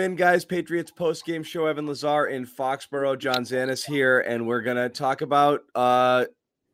In, guys. Patriots post game show. Evan Lazar in Foxborough. John Zanis here, and we're gonna talk about. uh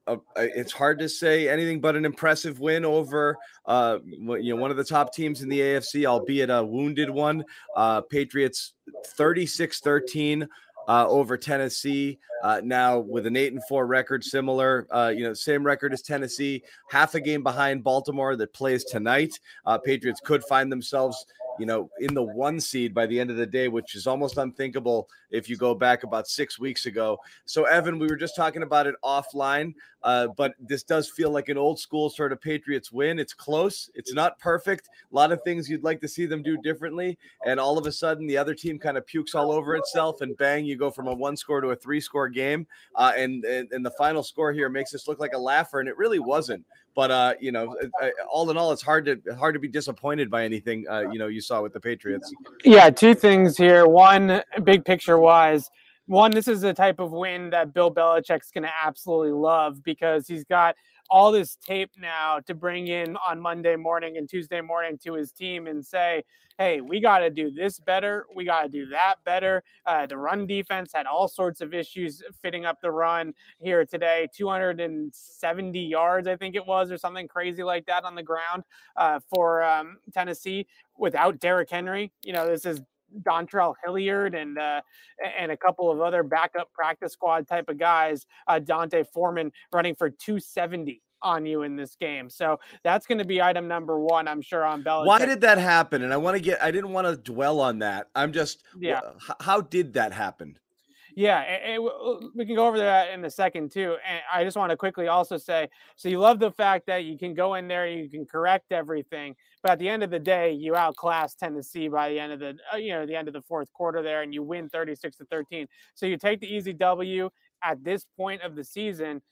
uh, it's hard to say anything but an impressive win over uh you know one of the top teams in the AFC albeit a wounded one uh Patriots 36-13 uh, over Tennessee. Uh, now with an eight and four record, similar, uh, you know, same record as Tennessee, half a game behind Baltimore that plays tonight. Uh, Patriots could find themselves, you know, in the one seed by the end of the day, which is almost unthinkable if you go back about six weeks ago. So, Evan, we were just talking about it offline, uh, but this does feel like an old school sort of Patriots win. It's close, it's not perfect. A lot of things you'd like to see them do differently, and all of a sudden the other team kind of pukes all over itself, and bang, you go from a one score to a three score game. Uh, and, and and the final score here makes this look like a laugher, and it really wasn't. But uh, you know, uh, all in all, it's hard to hard to be disappointed by anything. Uh, you know, you saw with the Patriots. Yeah, two things here. One, big picture wise, one, this is the type of win that Bill Belichick's going to absolutely love because he's got all this tape now to bring in on Monday morning and Tuesday morning to his team and say, hey, we got to do this better. We got to do that better. Uh, the run defense had all sorts of issues fitting up the run here today 270 yards, I think it was, or something crazy like that on the ground uh, for um, Tennessee without Derrick Henry. You know, this is Dontrell Hilliard and uh, and a couple of other backup practice squad type of guys. Uh, D'Onta Foreman running for 270 on you in this game. So that's going to be item number one, I'm sure, on Belichick. Why did that happen? And I want to get, I didn't want to dwell on that. I'm just, Yeah. how did that happen? Yeah, and, and we can go over that in a second too. And I just want to quickly also say, so you love the fact that you can go in there, you can correct everything, but at the end of the day, you outclass Tennessee by the end of the, uh, you know, the end of the fourth quarter there, and you win 36 to 13. So you take the easy W at this point of the season.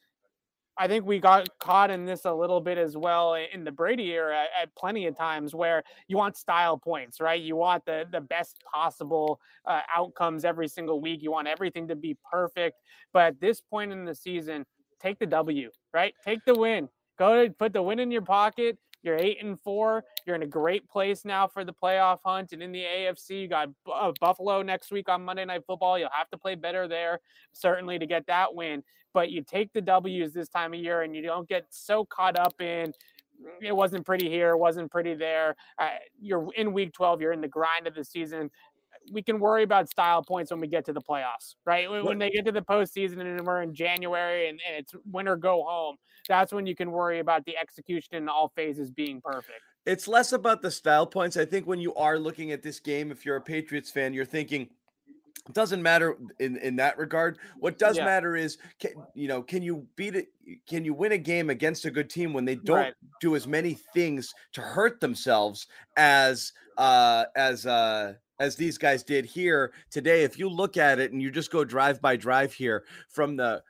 I think we got caught in this a little bit as well in the Brady era at plenty of times where you want style points, right? You want the the best possible uh, outcomes every single week. You want everything to be perfect, but at this point in the season, take the W, right? Take the win. Go to put the win in your pocket. You're eight and four. You're in a great place now for the playoff hunt. And in the AFC, you got uh, Buffalo next week on Monday Night Football. You'll have to play better there, certainly, to get that win. But you take the W's this time of year and you don't get so caught up in "Mm, it wasn't pretty here, it wasn't pretty there. Uh, you're in week 12, you're in the grind of the season. We can worry about style points when we get to the playoffs, right? When, they get to the postseason and we're in January and, and it's win or go home, that's when you can worry about the execution in all phases being perfect. It's less about the style points. I think when you are looking at this game, if you're a Patriots fan, you're thinking, it doesn't matter in in that regard. What does Yeah. matter is, can, you know, can you beat it? Can you win a game against a good team when they don't Right. do as many things to hurt themselves as uh as uh as these guys did here today? If you look at it and you just go drive by drive here from the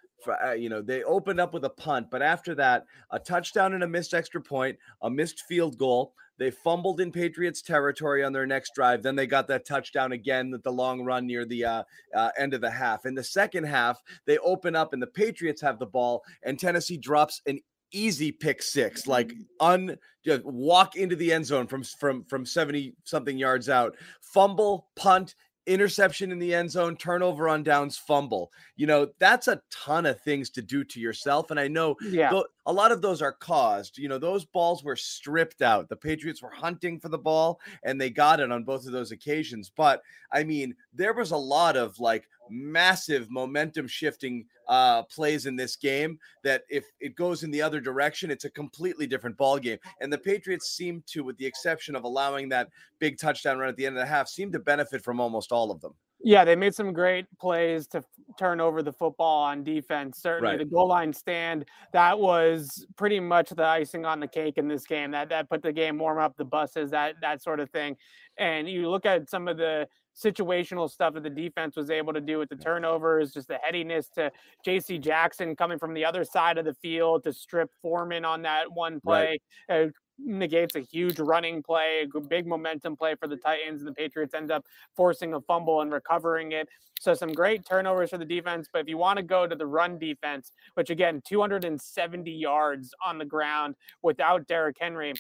uh, you know they opened up with a punt, but after that, a touchdown and a missed extra point, a missed field goal. They fumbled in Patriots territory on their next drive. Then they got that touchdown again with the long run near the uh, uh, end of the half. In the second half, they open up and the Patriots have the ball, and Tennessee drops an easy pick six, like mm-hmm. un just walk into the end zone from from from 70 something yards out, fumble, punt, interception in the end zone, turnover on downs, fumble. You know, that's a ton of things to do to yourself. And I know Yeah. A lot of those are caused. You know, those balls were stripped out. The Patriots were hunting for the ball and they got it on both of those occasions. But I mean, there was a lot of like massive momentum shifting uh, plays in this game that if it goes in the other direction, it's a completely different ball game. And the Patriots seem to, with the exception of allowing that big touchdown run at the end of the half, seem to benefit from almost all of them. Yeah, they made some great plays to turn over the football on defense. Certainly, right. the goal line stand that was pretty much the icing on the cake in this game. That that put the game warm up, the buses, that that sort of thing. And you look at some of the situational stuff that the defense was able to do with the turnovers, just the headiness to J.C. Jackson coming from the other side of the field to strip Foreman on that one play. Right. Uh, negates a huge running play, a big momentum play for the Titans, and the Patriots end up forcing a fumble and recovering it. So some great turnovers for the defense. But if you want to go to the run defense, which again, 270 yards on the ground without Derrick Henry,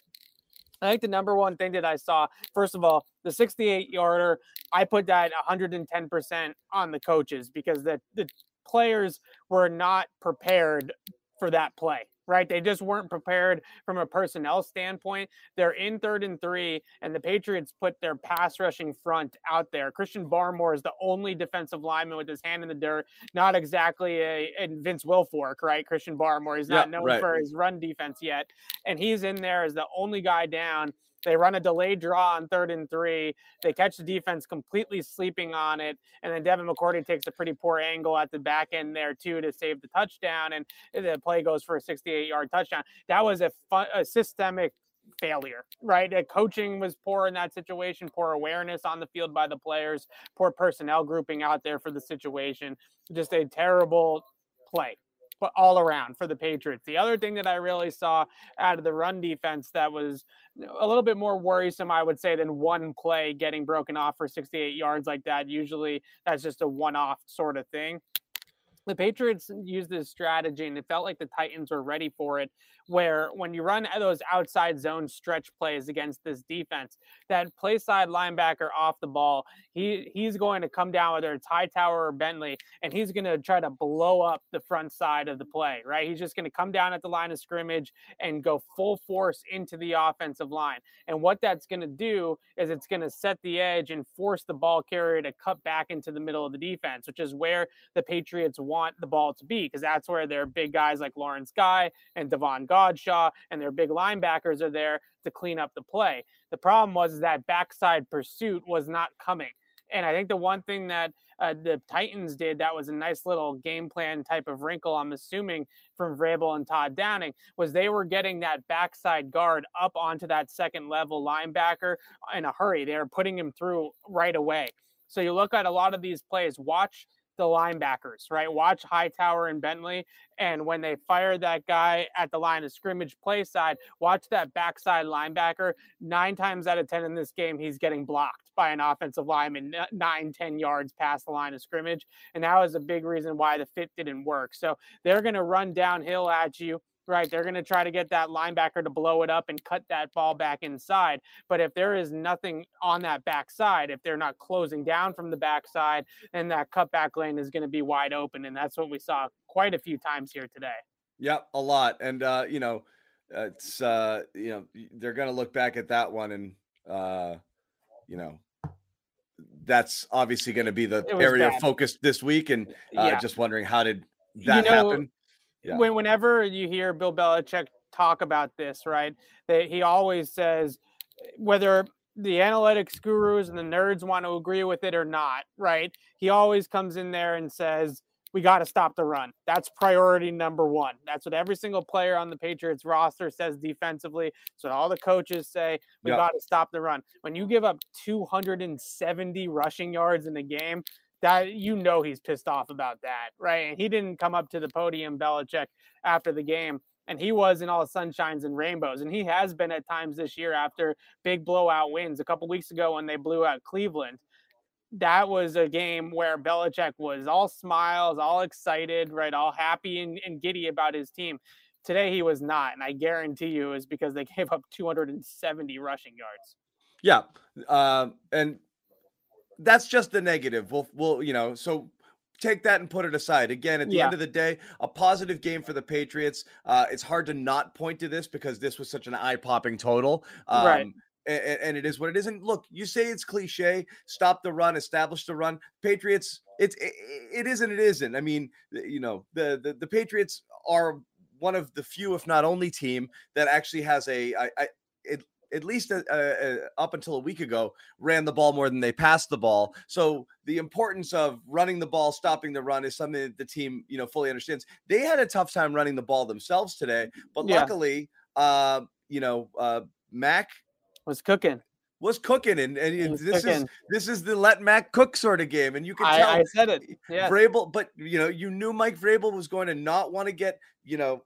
I think the number one thing that I saw, first of all, the 68 yarder, I put that 110% on the coaches because the, the players were not prepared for that play right? They just weren't prepared from a personnel standpoint. They're in third and three, and the Patriots put their pass rushing front out there. Christian Barmore is the only defensive lineman with his hand in the dirt, not exactly a, a Vince Wilfork, right? Christian Barmore, he's not known right. for his run defense yet, and he's in there as the only guy down. They run a delayed draw on third and three. They catch the defense completely sleeping on it. And then Devin McCourty takes a pretty poor angle at the back end there, too, to save the touchdown. And the play goes for a 68 yard touchdown. That was a, a systemic failure, right? The coaching was poor in that situation, poor awareness on the field by the players, poor personnel grouping out there for the situation. Just a terrible play but all around for the Patriots. The other thing that I really saw out of the run defense that was a little bit more worrisome, I would say, than one play getting broken off for 68 yards like that. Usually that's just a one off sort of thing the Patriots used this strategy, and it felt like the Titans were ready for it. Where when you run uh, those outside zone stretch plays against this defense, that play side linebacker off the ball, he he's going to come down whether it's Hightower or Bentley, and he's going to try to blow up the front side of the play. Right, he's just going to come down at the line of scrimmage and go full force into the offensive line. And what that's going to do is it's going to set the edge and force the ball carrier to cut back into the middle of the defense, which is where the Patriots want the ball to be because that's where their big guys like Lawrence Guy and Davon Godchaux and their big linebackers are there to clean up the play. The problem was that backside pursuit was not coming. And I think the one thing that uh, the Titans did that was a nice little game plan type of wrinkle, I'm assuming, from Vrabel and Todd Downing, was they were getting that backside guard up onto that second level linebacker in a hurry. They were putting him through right away. So you look at a lot of these plays, watch the linebackers, right? Watch Hightower and Bentley. And when they fire that guy at the line of scrimmage play side, watch that backside linebacker. Nine times out of 10 in this game, he's getting blocked by an offensive lineman nine, 10 yards past the line of scrimmage. And that was a big reason why the fit didn't work. So they're going to run downhill at you right? They're going to try to get that linebacker to blow it up and cut that ball back inside. But if there is nothing on that backside, if they're not closing down from the backside, then that cutback lane is going to be wide open. And that's what we saw quite a few times here today. Yep, a lot. And, uh, you know, it's, uh, you know, they're going to look back at that one and, uh, you know, that's obviously going to be the area bad. of focus this week. And uh, yeah. just wondering how did that you know, happen? Yeah. when, whenever you hear Bill Belichick talk about this, right, that he always says whether the analytics gurus and the nerds want to agree with it or not, right? He always comes in there and says, we got to stop the run. That's priority number one. That's what every single player on the Patriots roster says defensively. So all the coaches say we yep. got to stop the run. When you give up 270 rushing yards in a game, that you know he's pissed off about that, right? And he didn't come up to the podium, Belichick, after the game, and he was in all sunshines and rainbows, and he has been at times this year after big blowout wins. A couple weeks ago when they blew out Cleveland, that was a game where Belichick was all smiles, all excited, right, all happy and, and giddy about his team. Today he was not, and I guarantee you is because they gave up 270 rushing yards. Yeah, uh, and that's just the negative. We'll, we'll, you know, so take that and put it aside. Again, at the Yeah. end of the day, a positive game for the Patriots. Uh, it's hard to not point to this because this was such an eye-popping total. Um, Right. a- a- And it is what it is. And look, you say it's cliche, stop the run, establish the run. Patriots, it's it, it is and it isn't. I mean, you know, the, the the Patriots are one of the few, if not only, team that actually has a I, I it, at least uh, uh, up until a week ago, ran the ball more than they passed the ball. So the importance of running the ball, stopping the run is something that the team, you know, fully understands. They had a tough time running the ball themselves today, but Yeah. luckily, uh, you know, uh, Mac Was cooking. was cooking, and, and this is this is the let Mac cook sort of game, and you can tell I, I said it. Yeah. Vrabel, but you know, you knew Mike Vrabel was going to not want to get, you know,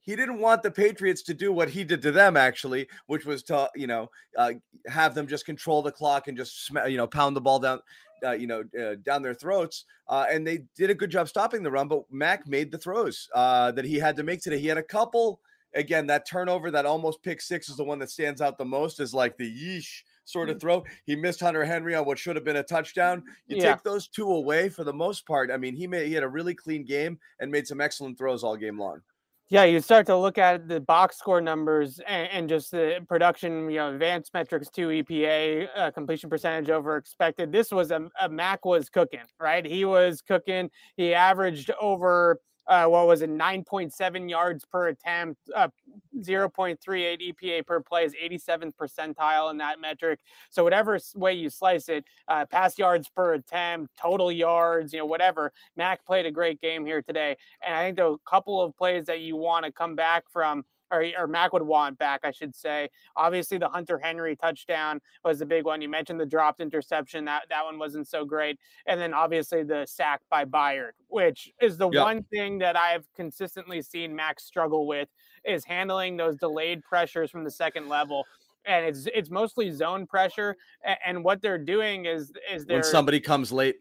he didn't want the Patriots to do what he did to them, actually, which was to, you know, uh, have them just control the clock and just, sma- you know, pound the ball down, uh, you know, uh, down their throats. Uh, and they did a good job stopping the run, but Mac made the throws uh, that he had to make today. He had a couple. Again, that turnover, that almost pick six, is the one that stands out the most. Is like the yeesh sort of throw. He missed Hunter Henry on what should have been a touchdown. You Yeah. take those two away for the most part. I mean, he made he had a really clean game and made some excellent throws all game long. Yeah, you start to look at the box score numbers and, and just the production, you know, advanced metrics to EPA, uh, completion percentage over expected. This was a, a Mac was cooking, right? He was cooking. He averaged over, uh, what was it, 9.7 yards per attempt, uh, 0.38 EPA per play is 87th percentile in that metric. So, whatever way you slice it, uh, pass yards per attempt, total yards, you know, whatever, Mac played a great game here today. And I think are a couple of plays that you want to come back from, or, or Mac would want back, I should say. Obviously, the Hunter Henry touchdown was the big one. You mentioned the dropped interception. That, that one wasn't so great. And then obviously the sack by Byard, which is the Yep. one thing that I've consistently seen Mac struggle with is handling those delayed pressures from the second level. And it's it's mostly zone pressure, and what they're doing is is they're When somebody comes late,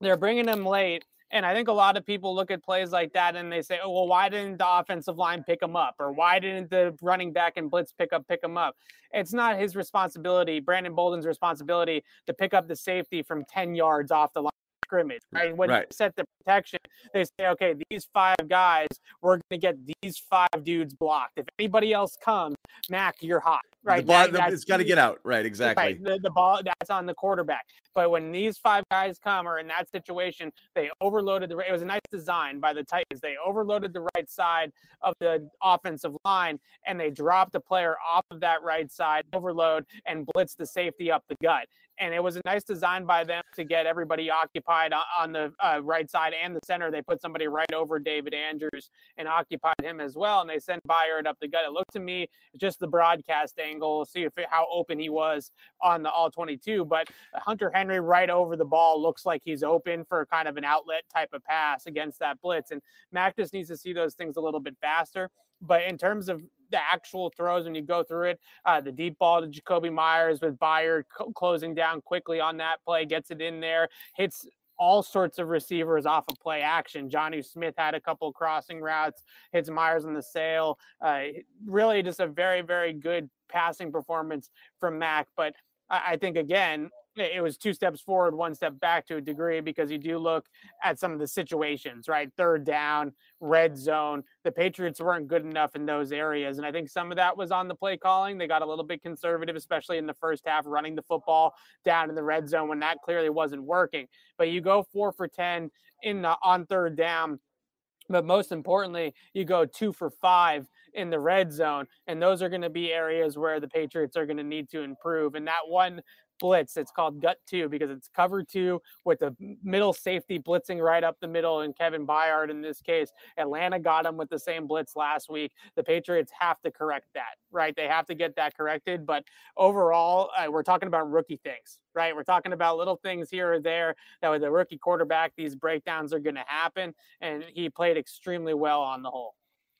they're bringing them late. And I think a lot of people look at plays like that and they say, oh, well, why didn't the offensive line pick him up? Or why didn't the running back and blitz pick up, pick him up? It's not his responsibility, Brandon Bolden's responsibility to pick up the safety from 10 yards off the line scrimmage, right? When Right. they set the protection, they say, okay, these five guys, we're going to get these five dudes blocked. If anybody else comes, Mac, you're hot, right? the ball, That- it's got to get out. Right, exactly. Right, the, the ball that's on the quarterback. But when these five guys come or in that situation, they overloaded the. It was a nice design by the Titans. They overloaded the right side of the offensive line and they dropped the player off of that right side, overload, and blitz the safety up the gut. And it was a nice design by them to get everybody occupied on, the uh, right side and the center. They put somebody right over David Andrews and occupied him as well. And they sent Byard up the gut. It looked to me just the broadcast angle, see if it, how open he was on the all 22. But Hunter Henry right over the ball looks like he's open for kind of an outlet type of pass against that blitz. And Mac just needs to see those things a little bit faster. But in terms of the actual throws, when you go through it, uh, the deep ball to Jakobi Meyers with Byard co- closing down quickly on that play, gets it in there, hits all sorts of receivers off of play action. Jonnu Smith had a couple crossing routes, hits Meyers on the sail. Uh, really, just a very, very good passing performance from Mac. But I, I think again, it was two steps forward, one step back to a degree because you do look at some of the situations, right? Third down, red zone. The Patriots weren't good enough in those areas. And I think some of that was on the play calling. They got a little bit conservative, especially in the first half, running the football down in the red zone when that clearly wasn't working. But you go four for 10 in the, on third down. But most importantly, you go two for five in the red zone. And those are going to be areas where the Patriots are going to need to improve. And that one blitz, it's called gut two because it's cover two with the middle safety blitzing right up the middle and Kevin Byard in this case. Atlanta got him with the same blitz last week. The Patriots have to correct that, right? They have to get that corrected. But overall, uh, we're talking about rookie things, right? We're talking about little things here or there that with a rookie quarterback, these breakdowns are going to happen. And he played extremely well on the whole.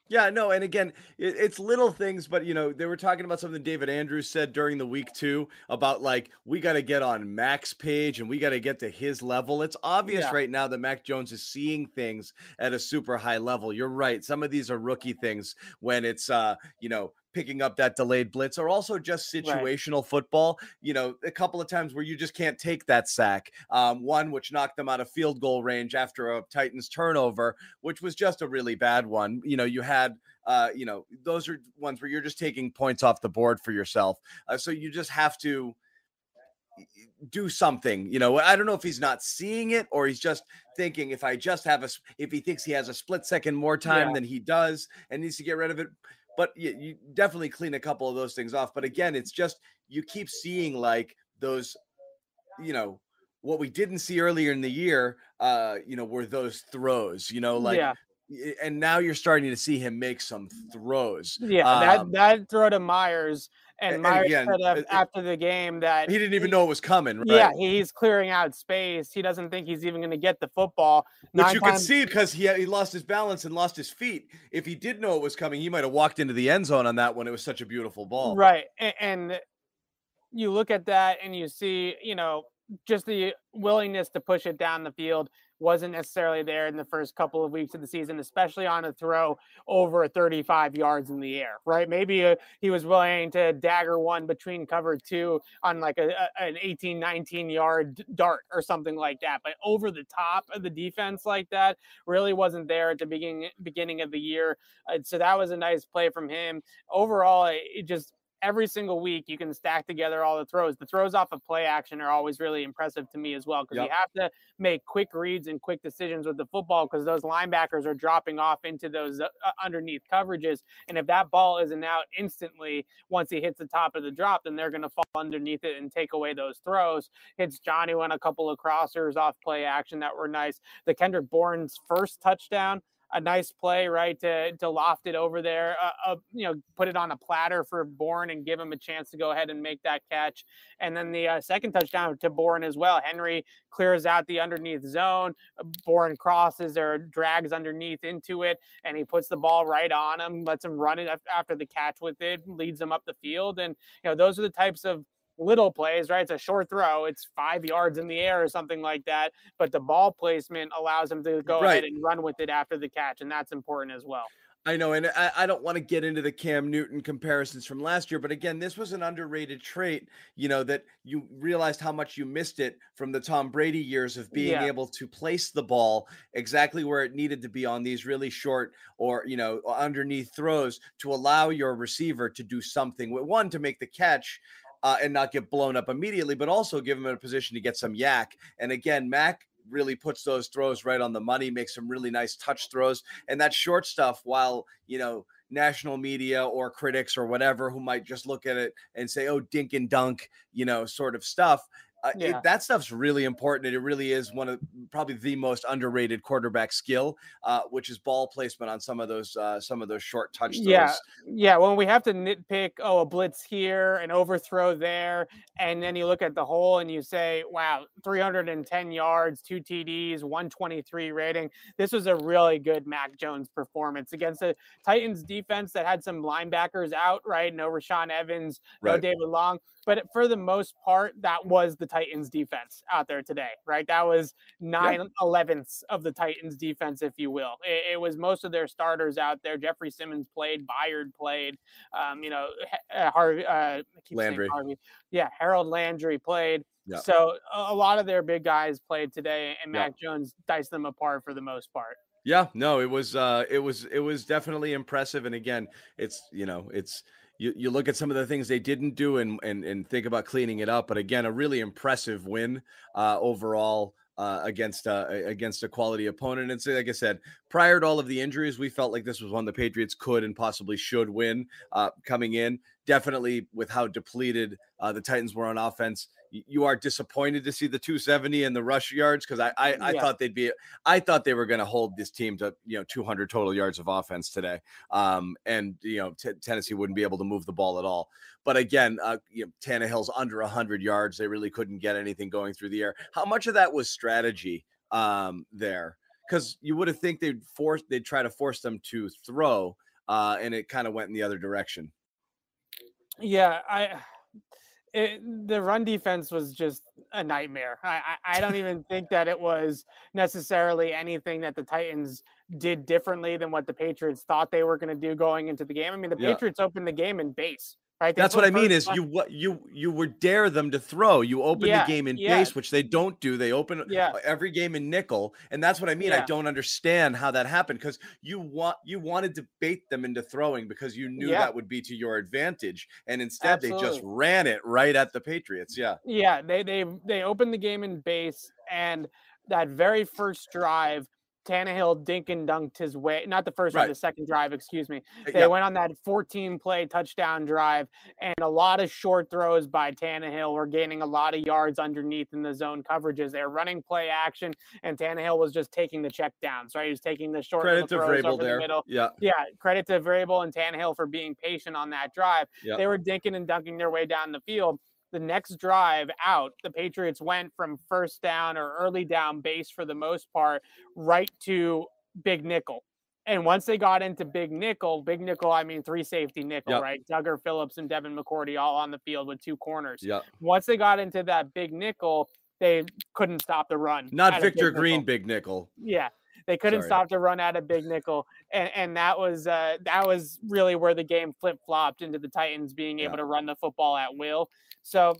Yeah, no, and again, it, it's little things, but you know, they were talking about something David Andrews said during the week too about like we got to get on Mac's page and we got to get to his level. It's obvious Yeah. right now that Mac Jones is seeing things at a super high level. You're right. Some of these are rookie things when it's uh, you know, picking up that delayed blitz or also just situational right. football. You know, a couple of times where you just can't take that sack. Um, one which knocked them out of field goal range after a Titans turnover, which was just a really bad one. You know, you had uh, you know, those are ones where you're just taking points off the board for yourself. Uh, so you just have to do something. You know, I don't know if he's not seeing it or he's just thinking if I just have a, if he thinks he has a split second more time yeah. than he does and needs to get rid of it. But you, you definitely clean a couple of those things off. But again, it's just you keep seeing like those, you know, what we didn't see earlier in the year, uh, you know, were those throws, you know, like yeah and now you're starting to see him make some throws. Yeah, um, that that throw to Meyers and, Meyers again, said it, after the game that he didn't even he, know it was coming. Right? Yeah, he's clearing out space. He doesn't think he's even going to get the football. But you times- can see because he he lost his balance and lost his feet. If he did know it was coming, he might have walked into the end zone on that one. It was such a beautiful ball. Right, and, and you look at that and you see, you know, just the willingness to push it down the field wasn't necessarily there in the first couple of weeks of the season, especially on a throw over 35 yards in the air, right? Maybe uh, he was willing to dagger one between cover two on like a, a, an 18, 19 yard dart or something like that. But over the top of the defense like that really wasn't there at the beginning beginning of the year. Uh, so that was a nice play from him. Overall, it just every single week you can stack together all the throws. The throws off of play action are always really impressive to me as well because yep. you have to make quick reads and quick decisions with the football because those linebackers are dropping off into those uh, underneath coverages. And if that ball isn't out instantly once he hits the top of the drop, then they're going to fall underneath it and take away those throws. Hits Jonnu on a couple of crossers off play action that were nice. The Kendrick Bourne's first touchdown a nice play, right, to to loft it over there, uh, uh, you know, put it on a platter for Bourne and give him a chance to go ahead and make that catch. And then the uh, second touchdown to Bourne as well. Henry clears out the underneath zone. Bourne crosses or drags underneath into it, and he puts the ball right on him, lets him run it after the catch with it, leads him up the field. And you know, those are the types of little plays, right? It's a short throw, it's five yards in the air or something like that. But the ball placement allows him to go right. ahead and run with it after the catch, and that's important as well. I know, and I, I, don't want to get into the Cam Newton comparisons from last year, but again, this was an underrated trait, you know, that you realized how much you missed it from the Tom Brady years of being yeah. able to place the ball exactly where it needed to be on these really short or, you know, underneath throws to allow your receiver to do something. With one, to make the catch, uh, and not get blown up immediately, but also give him a position to get some YAC. And again, Mac really puts those throws right on the money, makes some really nice touch throws. And that short stuff, while, you know, national media or critics or whatever who might just look at it and say, oh, dink and dunk, you know, sort of stuff. Uh, yeah. it, that stuff's really important. It really is one of probably the most underrated quarterback skill, uh, which is ball placement on some of those uh, some of those short touch throws. Yeah, yeah. When we have to nitpick, oh, a blitz here, an overthrow there, and then you look at the whole and you say, wow, 310 yards, two TDs, 123 rating. This was a really good Mac Jones performance against the Titans defense that had some linebackers out. Right, no Rashaan Evans, no right. David Long but for the most part, that was the Titans defense out there today, right? That was nine yep. elevenths of the Titans defense, if you will. It, it, was most of their starters out there. Jeffery Simmons played, Byard played, um, you know, uh, Harvey, uh, Landry. Harvey. Yeah, Harold Landry played. Yep. So a lot of their big guys played today, and Mac yep. Jones diced them apart for the most part. Yeah, no, it was uh it was it was definitely impressive. And again, it's you know, it's you, you look at some of the things they didn't do and, and and think about cleaning it up. But again, a really impressive win uh, overall uh, against uh, against a quality opponent. And so, like I said, prior to all of the injuries, we felt like this was one the Patriots could and possibly should win uh, coming in. Definitely, with how depleted uh, the Titans were on offense, you are disappointed to see the 270 and the rush yards because I I, I yeah. thought they'd be I thought they were going to hold this team to you know 200 total yards of offense today, um, and you know t- Tennessee wouldn't be able to move the ball at all. But again, uh, you know, Tannehill's under 100 yards. They really couldn't get anything going through the air. How much of that was strategy um, there? Because you would have think they'd force they'd try to force them to throw, uh, and it kind of went in the other direction. Yeah, I it, the run defense was just a nightmare. I, I, I don't even think that it was necessarily anything that the Titans did differently than what the Patriots thought they were going to do going into the game. I mean, the Yeah. Patriots opened the game in base, right? They That's what I mean. Is you what you you would dare them to throw. You open Yeah, the game in yeah. base, which they don't do. They open Yeah. Uh, every game in nickel, and that's what I mean. I don't understand how that happened because you want you wanted to bait them into throwing because you knew that would be to your advantage, and instead they just ran it right at the Patriots. Yeah, Yeah, they they they opened the game in base, and that very first drive, Tannehill dink and dunked his way. Not the first drive, Right. the second drive, excuse me. Uh, They yeah. went on that 14 play touchdown drive, and a lot of short throws by Tannehill were gaining a lot of yards underneath in the zone coverages. They were running play action, and Tannehill was just taking the check downs, right? He was taking the short Credit to throws Vrabel over the middle. Yeah, Yeah, credit to Vrabel and Tannehill for being patient on that drive. Yeah. They were dinking and dunking their way down the field. The next drive out, the Patriots went from first down or early down base for the most part right to big nickel. And once they got into big nickel, big nickel, I mean three safety nickel, Yep. right? Dugger Phillips and Devin McCourty all on the field with two corners. yeah. Once they got into that big nickel, they couldn't stop the run. Not a big Victor nickel. Green, big nickel. Yeah, they couldn't Sorry. stop the run out of big nickel, and and that was uh, that was really where the game flip flopped into the Titans being able to run the football at will. So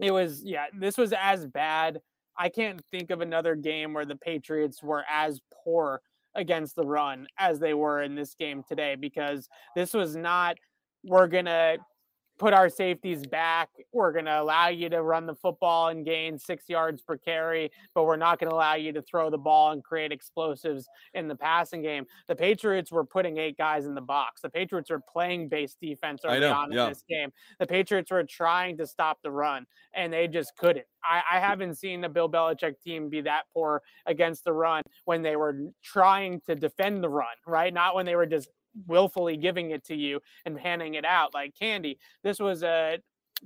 it was yeah, this was as bad. I can't think of another game where the Patriots were as poor against the run as they were in this game today because this was not we're gonna put our safeties back. We're going to allow you to run the football and gain six yards per carry, but we're not going to allow you to throw the ball and create explosives in the passing game. The Patriots were putting eight guys in the box. The Patriots were playing base defense early know, on yeah. in this game. The Patriots were trying to stop the run, and they just couldn't. I, I haven't seen the Bill Belichick team be that poor against the run when they were trying to defend the run, right? Not when they were just willfully giving it to you and handing it out like candy. This was a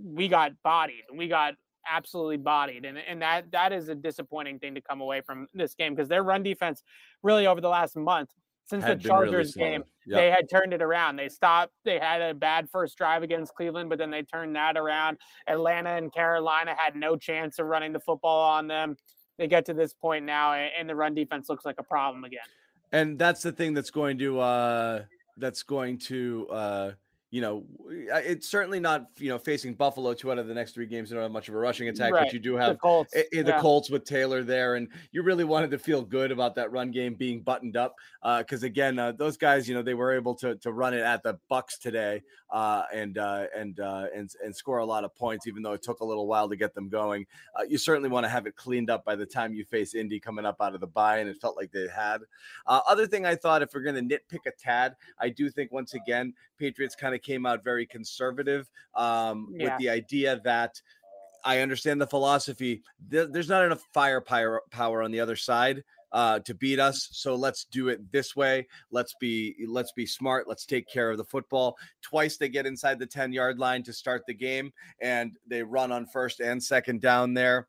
we got bodied. We got absolutely bodied, and and that that is a disappointing thing to come away from this game because their run defense really over the last month since Had the been really Chargers game Yeah. they had turned it around. They stopped. They had a bad first drive against Cleveland, but then they turned that around. Atlanta and Carolina had no chance of running the football on them. They get to this point now, and the run defense looks like a problem again. and that's the thing that's going to uh that's going to uh you know uh, it's certainly not you know facing buffalo two out of the next three games they don't have much of a rushing attack Right. but you do The have Colts, i- i- the yeah. colts with taylor there and you really wanted to feel good about that run game being buttoned up because again uh, those guys you know they were able to to run it at the bucks today uh and uh and uh and, and score a lot of points even though it took a little while to get them going uh, you certainly want to have it cleaned up by the time you face indy coming up out of the bye and it felt like they had uh, other thing I thought, if we're going to nitpick a tad, I do think once again, Patriots kind of came out very conservative um, Yeah. with the idea that I understand the philosophy. There, there's not enough firepower power on the other side uh, to beat us, so let's do it this way. Let's be let's be smart. Let's take care of the football. Twice they get inside the 10 yard line to start the game, and they run on first and second down there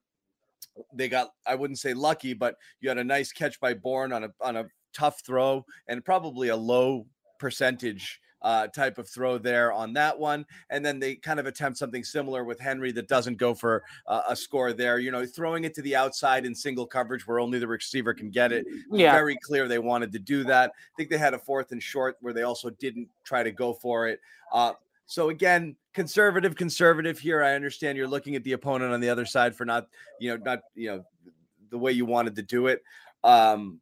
they got I wouldn't say lucky, but you had a nice catch by Bourne on a on a tough throw and probably a low percentage uh, type of throw there on that one. And then they kind of attempt something similar with Henry that doesn't go for uh, a score there. You know, throwing it to the outside in single coverage where only the receiver can get it. Yeah, Very clear they wanted to do that. I think they had a fourth and short where they also didn't try to go for it. Uh, so again, conservative, conservative here. I understand you're looking at the opponent on the other side for not, you know, not, you know, the way you wanted to do it. Um,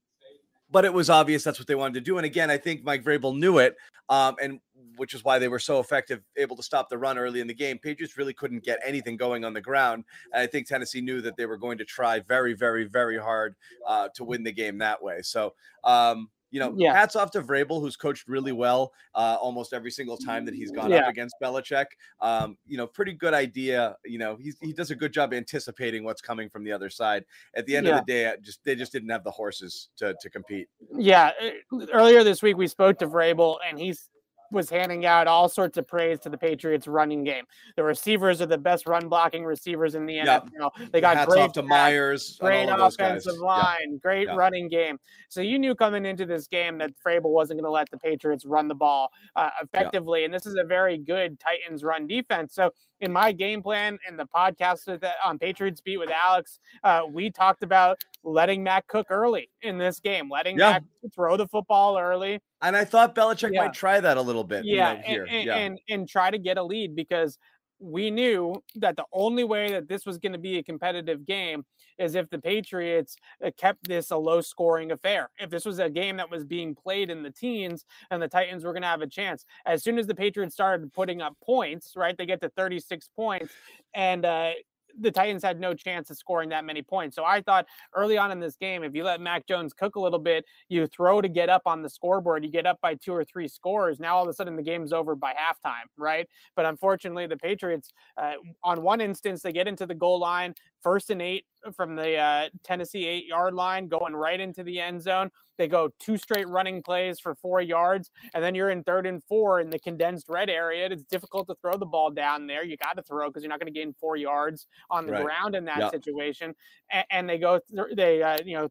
but it was obvious that's what they wanted to do. And again, I think Mike Vrabel knew it, um, and which is why they were so effective, able to stop the run early in the game. Patriots really couldn't get anything going on the ground. And I think Tennessee knew that they were going to try very, very, very hard uh, to win the game that way. So, um, you know, Yeah. hats off to Vrabel, who's coached really well uh, almost every single time that he's gone up Yeah. against Belichick. Um, you know, pretty good idea. You know, he's, he does a good job anticipating what's coming from the other side. At the end Yeah. of the day, just they just didn't have the horses to to compete. yeah. eh, Earlier this week, we spoke to Vrabel, and he's was handing out all sorts of praise to the Patriots running game. The receivers are the best run blocking receivers in the yep. NFL. They got Hats great off to Meyers, great offensive line, great running game. So you knew coming into this game that Vrabel wasn't going to let the Patriots run the ball uh, effectively, and this is a very good Titans run defense. So in my game plan in the podcast that on Patriots beat with Alex, uh, we talked about letting Mac cook early in this game, letting yeah. Mac throw the football early. And I thought Belichick yeah. might try that a little bit. Yeah, you know, here. And, yeah. and and try to get a lead because we knew that the only way that this was going to be a competitive game is if the Patriots uh, kept this a low scoring affair. If this was a game that was being played in the teens and the Titans were going to have a chance. As soon as the Patriots started putting up points, right, they get to 36 points and uh, the Titans had no chance of scoring that many points. So I thought early on in this game, if you let Mac Jones cook a little bit, you throw to get up on the scoreboard, you get up by two or three scores. Now all of a sudden the game's over by halftime, right? But unfortunately, the Patriots, uh, on one instance, they get into the goal line, first and eight from the uh, Tennessee eight yard line, going right into the end zone. They go two straight running plays for four yards, and then you're in third and four in the condensed red area. It's difficult to throw the ball down there. You got to throw because you're not going to gain four yards on the right. ground in that yep. situation. And, and, they go, they uh, you know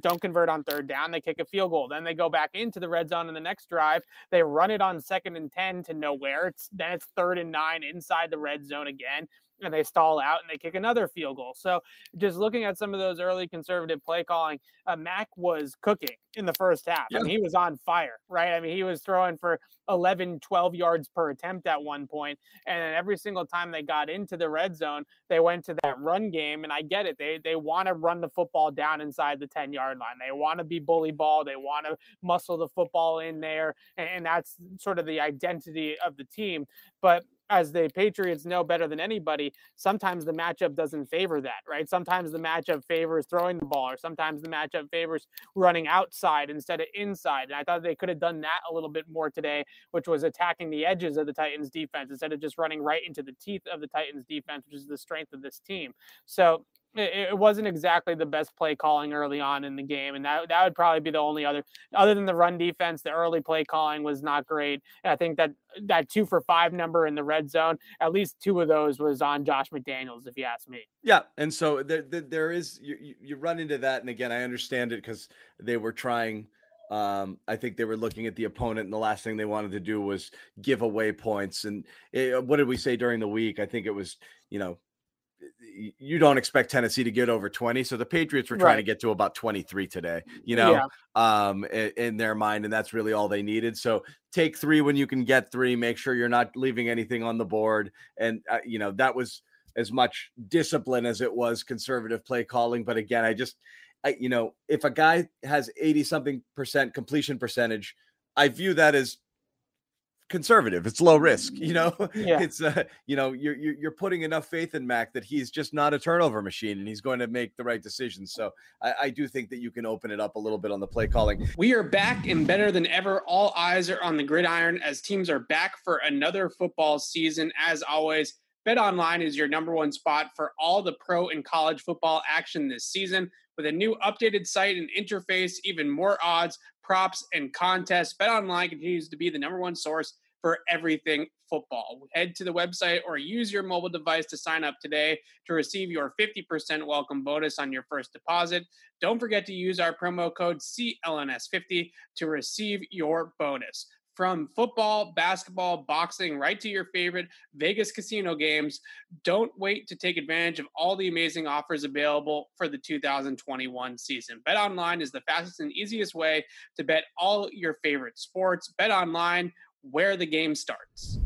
don't convert on third down. They kick a field goal. Then they go back into the red zone in the next drive. They run it on second and 10 to nowhere. It's then it's third and nine inside the red zone again and they stall out and they kick another field goal. So just looking at some of those early conservative play calling, uh, Mac was cooking in the first half. Yeah. I mean, he was on fire, right? I mean, he was throwing for 11, 12 yards per attempt at one point. And then every single time they got into the red zone, they went to that run game. And I get it. They, they want to run the football down inside the 10 yard line. They want to be bully ball. They want to muscle the football in there. And, and that's sort of the identity of the team. But as the Patriots know better than anybody, sometimes the matchup doesn't favor that, right? Sometimes the matchup favors throwing the ball, or sometimes the matchup favors running outside instead of inside. And I thought they could have done that a little bit more today, which was attacking the edges of the Titans defense instead of just running right into the teeth of the Titans defense, which is the strength of this team. So it, it, wasn't exactly the best play calling early on in the game, and that that would probably be the only other other than the run defense. The early play calling was not great. And I think that that two for five number in the red zone, at least two of those was on Josh McDaniels, if you ask me. Yeah, and so there there, there is you you run into that, and again, I understand it because they were trying. Um, I think they were looking at the opponent, and the last thing they wanted to do was give away points. And it, what did we say during the week? I think it was, you know, you don't expect Tennessee to get over 20. So the Patriots were trying right. to get to about 23 today, you know, yeah. um, in, in, their mind. And that's really all they needed. So take three when you can get three, make sure you're not leaving anything on the board. And, uh, you know, that was as much discipline as it was conservative play calling. But again, I just, I, you know, if a guy has 80 something percent completion percentage, I view that as conservative. It's low risk. You know, yeah. it's uh, you know, you're you're putting enough faith in Mac that he's just not a turnover machine and he's going to make the right decisions. So I, I do think that you can open it up a little bit on the play calling. We are back and better than ever. All eyes are on the gridiron as teams are back for another football season. As always, Bet Online is your number one spot for all the pro and college football action this season. With a new updated site and interface, even more odds, props, and contests, Bet Online continues to be the number one source for everything football. Head to the website or use your mobile device to sign up today to receive your 50% welcome bonus on your first deposit. Don't forget to use our promo code CLNS50 to receive your bonus. From football, basketball, boxing, right to your favorite Vegas casino games, don't wait to take advantage of all the amazing offers available for the 2021 season. Bet online is the fastest and easiest way to bet all your favorite sports. Bet online where the game starts.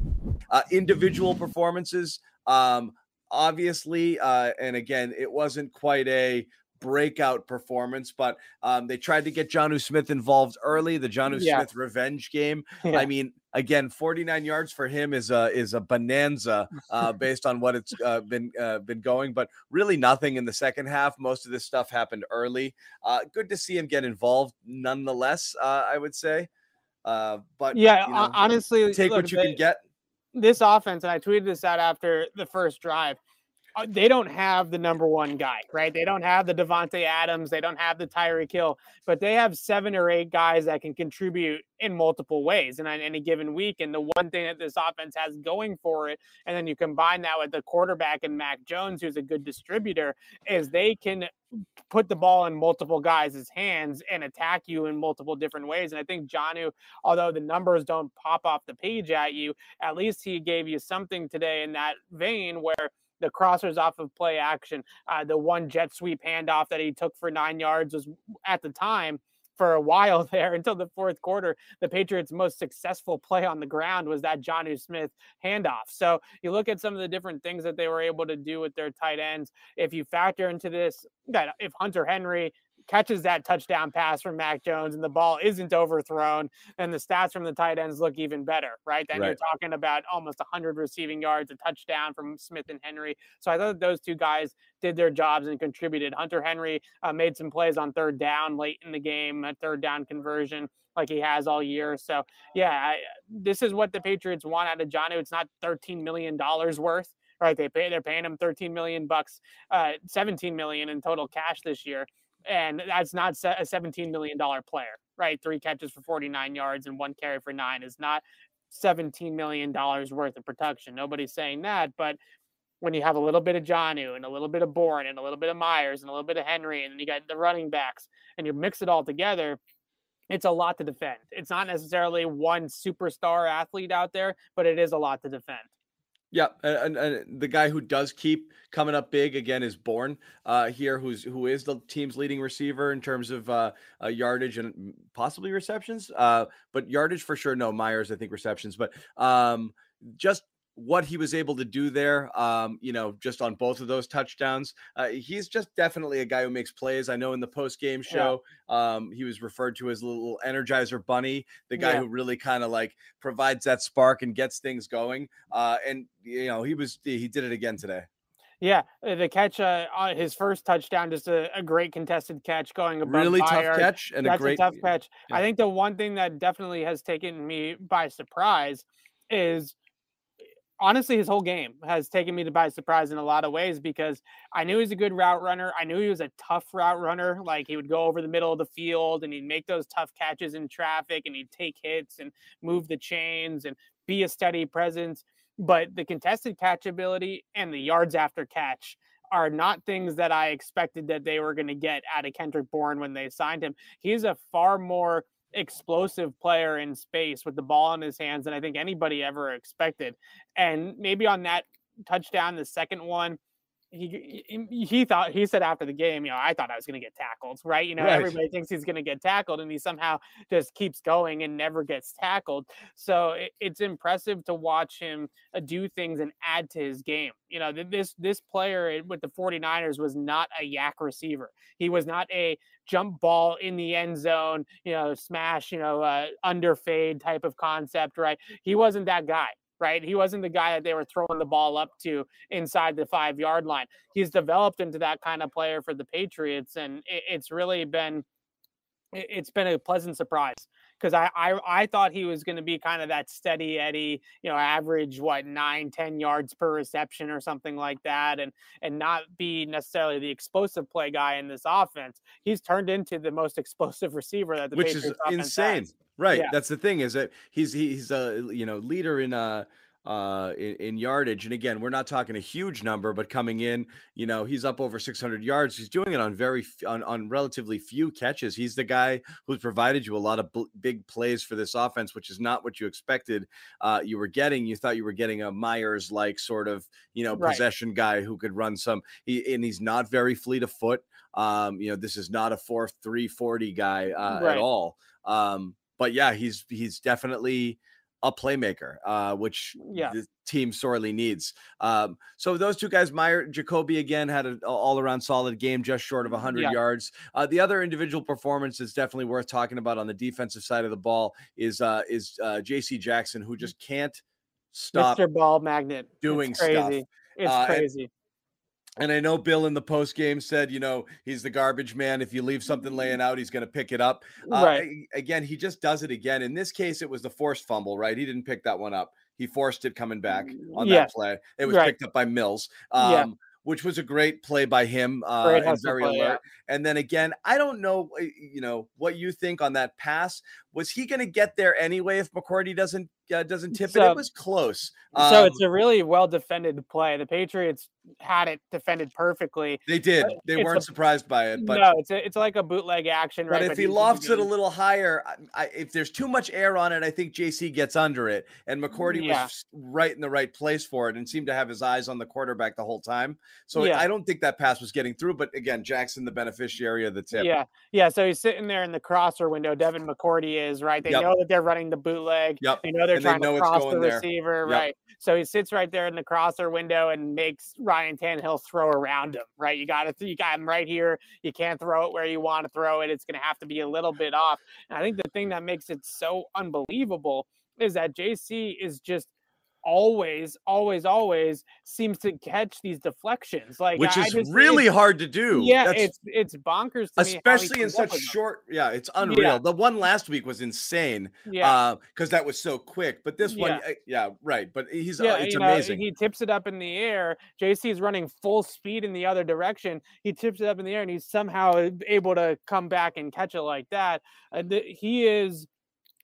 Uh, individual performances, um, obviously, uh, and again, it wasn't quite a breakout performance, but um, they tried to get Jonnu Smith involved early. The Jonnu yeah. Smith revenge game. Yeah. I mean, again, 49 yards for him is a is a bonanza uh, based on what it's uh, been uh, been going, but really nothing in the second half. Most of this stuff happened early. Uh, good to see him get involved, nonetheless. Uh, I would say. Uh, but yeah, you know, honestly, take look, what you they, can get. This offense, and I tweeted this out after the first drive. Uh, they don't have the number one guy, right? They don't have the Davante Adams, they don't have the Tyreek Hill, but they have seven or eight guys that can contribute in multiple ways and on any given week. And the one thing that this offense has going for it, and then you combine that with the quarterback and Mac Jones, who's a good distributor, is they can put the ball in multiple guys' hands and attack you in multiple different ways. And I think Jonnu, although the numbers don't pop off the page at you, at least he gave you something today in that vein where the crossers off of play action, uh, the one jet sweep handoff that he took for nine yards was at the time for a while there until the fourth quarter. The Patriots' most successful play on the ground was that Jonnu Smith handoff. So you look at some of the different things that they were able to do with their tight ends. If you factor into this, that if Hunter Henry catches that touchdown pass from Mac Jones and the ball isn't overthrown, and the stats from the tight ends look even better, right? Then right. you're talking about almost 100 receiving yards, a touchdown from Smith and Henry. So I thought those two guys did their jobs and contributed. Hunter Henry uh, made some plays on third down late in the game, a third down conversion like he has all year. So yeah, I, this is what the Patriots want out of Jonnu. It's not 13 million dollars worth right? They pay they're paying him 13 million bucks, uh, 17 million in total cash this year and that's not a $17 million player, right? Three catches for 49 yards and one carry for nine is not $17 million worth of production. Nobody's saying that, but when you have a little bit of Jonnu and a little bit of Bourne and a little bit of Meyers and a little bit of Henry and then you got the running backs and you mix it all together, it's a lot to defend. It's not necessarily one superstar athlete out there, but it is a lot to defend. Yeah, and, and, the guy who does keep coming up big again is Bourne uh, here, who's who is the team's leading receiver in terms of uh, uh, yardage and possibly receptions, uh, but yardage for sure. No, Meyers I think receptions, but um, just what he was able to do there, um, you know, just on both of those touchdowns. Uh, he's just definitely a guy who makes plays. I know in the post game show, yeah. um, he was referred to as a little energizer bunny, the guy yeah. who really kind of like provides that spark and gets things going. Uh, and you know, he was he did it again today. Yeah, uh, the catch, uh, his first touchdown, just a, a great contested catch going above. Really tough catch and That's a great a tough catch. Yeah. I think the one thing that definitely has taken me by surprise is honestly his whole game has taken me by surprise in a lot of ways because I knew he was a good route runner. I knew he was a tough route runner. Like he would go over the middle of the field and he'd make those tough catches in traffic and he'd take hits and move the chains and be a steady presence. But the contested catch ability and the yards after catch are not things that I expected that they were going to get out of Kendrick Bourne when they signed him. He's a far more explosive player in space with the ball in his hands than I think anybody ever expected. And maybe on that touchdown, the second one, he he thought he said after the game, you know, I thought I was going to get tackled, right? You know, right. everybody thinks he's going to get tackled, and he somehow just keeps going and never gets tackled. So it, it's impressive to watch him uh, do things and add to his game. You know, this this player with the 49ers was not a YAC receiver. He was not a jump ball in the end zone, you know, smash, you know, uh, under fade type of concept, right? He wasn't that guy right? He wasn't the guy that they were throwing the ball up to inside the five yard line. He's developed into that kind of player for the Patriots, and it's really been it's been a pleasant surprise because I, I I thought he was going to be kind of that steady Eddie, you know, average what nine ten yards per reception or something like that, and and not be necessarily the explosive play guy in this offense. He's turned into the most explosive receiver that the which Patriots is insane. Has. Right. Yeah. That's the thing is that he's he's a you know leader in uh uh in, in, yardage and again we're not talking a huge number but coming in you know he's up over 600 yards he's doing it on very on, on relatively few catches he's the guy who's provided you a lot of b- big plays for this offense which is not what you expected uh you were getting you thought you were getting a meyers like sort of you know right. possession guy who could run some he, and he's not very fleet of foot um you know this is not a 4 340 guy uh, right. at all um but yeah, he's he's definitely a playmaker, uh, which yeah. the team sorely needs. Um, so those two guys, Meyer, Jakobi again had an all around solid game, just short of 100 yeah. yards. Uh, the other individual performance is definitely worth talking about on the defensive side of the ball is uh, is uh, J.C. Jackson, who just can't stop Mr. Ball Magnet doing it's crazy. stuff. It's uh, crazy. And I know Bill in the post game said, you know, he's the garbage man. If you leave something laying mm-hmm. out, he's going to pick it up. Uh, right. Again, he just does it again. In this case, it was the forced fumble, right? He didn't pick that one up. He forced it coming back mm, on that play. It was right. picked up by Mills. Um, yeah. which was a great play by him uh, and very play, yeah. alert. And then again, I don't know, uh, you know, what you think on that pass. Was he going to get there anyway if McCourty doesn't uh, doesn't tip it? So- It was close. so Um, it's a really well defended play. The Patriots had it defended perfectly. they did. They weren't a- surprised by it, but no, it's a, it's like a bootleg action, But right? if he lofts it a little higher, I, I, if there's too much air on it, I think JC gets under it. And McCourty Yeah. was right in the right place for it and seemed to have his eyes on the quarterback the whole time. So Yeah. I don't think that pass was getting through. But again, Jackson, the beneficiary of the tip. Yeah, yeah. So he's sitting there in the crosser window. Devin McCourty is right. They Yep. know that they're running the bootleg. Yep. They know they're And they trying know to cross the there. receiver, Yep. right? So he sits right there in the crosser window and makes Ryan Tannehill throw around him, right? You got to, you got him right here. You can't throw it where you want to throw it. It's going to have to be a little bit off. And I think the thing that makes it so unbelievable is that JC is just always, always, always seems to catch these deflections. Like Which is just- really hard to do. Yeah, That's- it's it's bonkers to me. especially in such short. Yeah, it's unreal. The one last week was insane. Yeah. because that was so quick. But this one, Yeah. uh, yeah, right. But he's yeah, uh, it's you know, amazing. he tips it up in the air. JC is running full speed in the other direction. He tips it up in the air, and he's somehow able to come back and catch it like that. And th- he is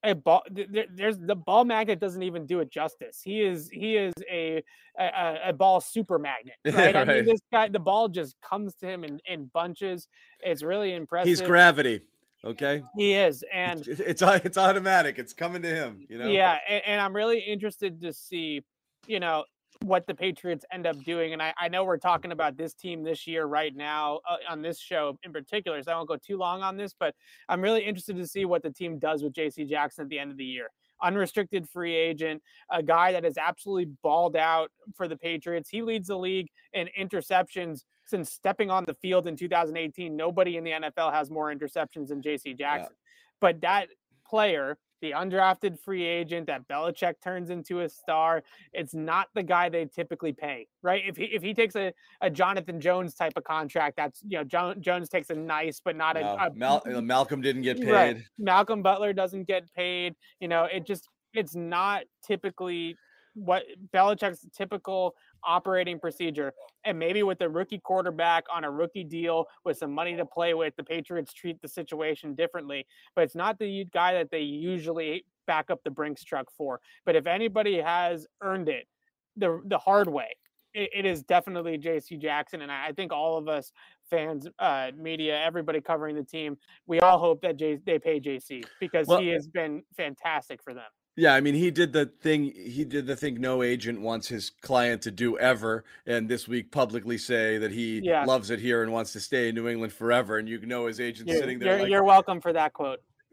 a ball. there- There's the ball magnet doesn't even do it justice. He is he is a a, a- ball super magnet. Right? I mean, this guy, the ball just comes to him in, in bunches. It's really impressive. he's gravity. Okay, He is, and it's it's, it's automatic. It's coming to him. You know. Yeah, and, and I'm really interested to see, you know, what the Patriots end up doing. And I, I know we're talking about this team this year right now uh, on this show in particular, so I won't go too long on this, but I'm really interested to see what the team does with JC Jackson at the end of the year. Unrestricted free agent, a guy that has absolutely balled out for the Patriots. He leads the league in interceptions since stepping on the field in 2018. Nobody in the NFL has more interceptions than JC Jackson. But that player, the undrafted free agent that Belichick turns into a star, it's not the guy they typically pay, right? If he if he takes a, a Jonathan Jones type of contract, that's you know jo- Jones takes a nice but not No, a, a Mal- uh, Malcolm didn't get paid. Right. Malcolm Butler doesn't get paid. You know, it just it's not typically what Belichick's typical operating procedure. And maybe with a rookie quarterback on a rookie deal with some money to play with, the Patriots treat the situation differently. But it's not the guy that they usually back up the Brinks truck for. But if anybody has earned it the the hard way, it, it is definitely JC Jackson. And I, I think all of us fans, uh, media, everybody covering the team, we all hope that J- they pay JC because Well- he has been fantastic for them. Yeah, I mean, he did the thing. He did the thing no agent wants his client to do ever, and this week publicly say that he Yeah. loves it here and wants to stay in New England forever. And you know his agent sitting there you're, like, you're welcome for that quote.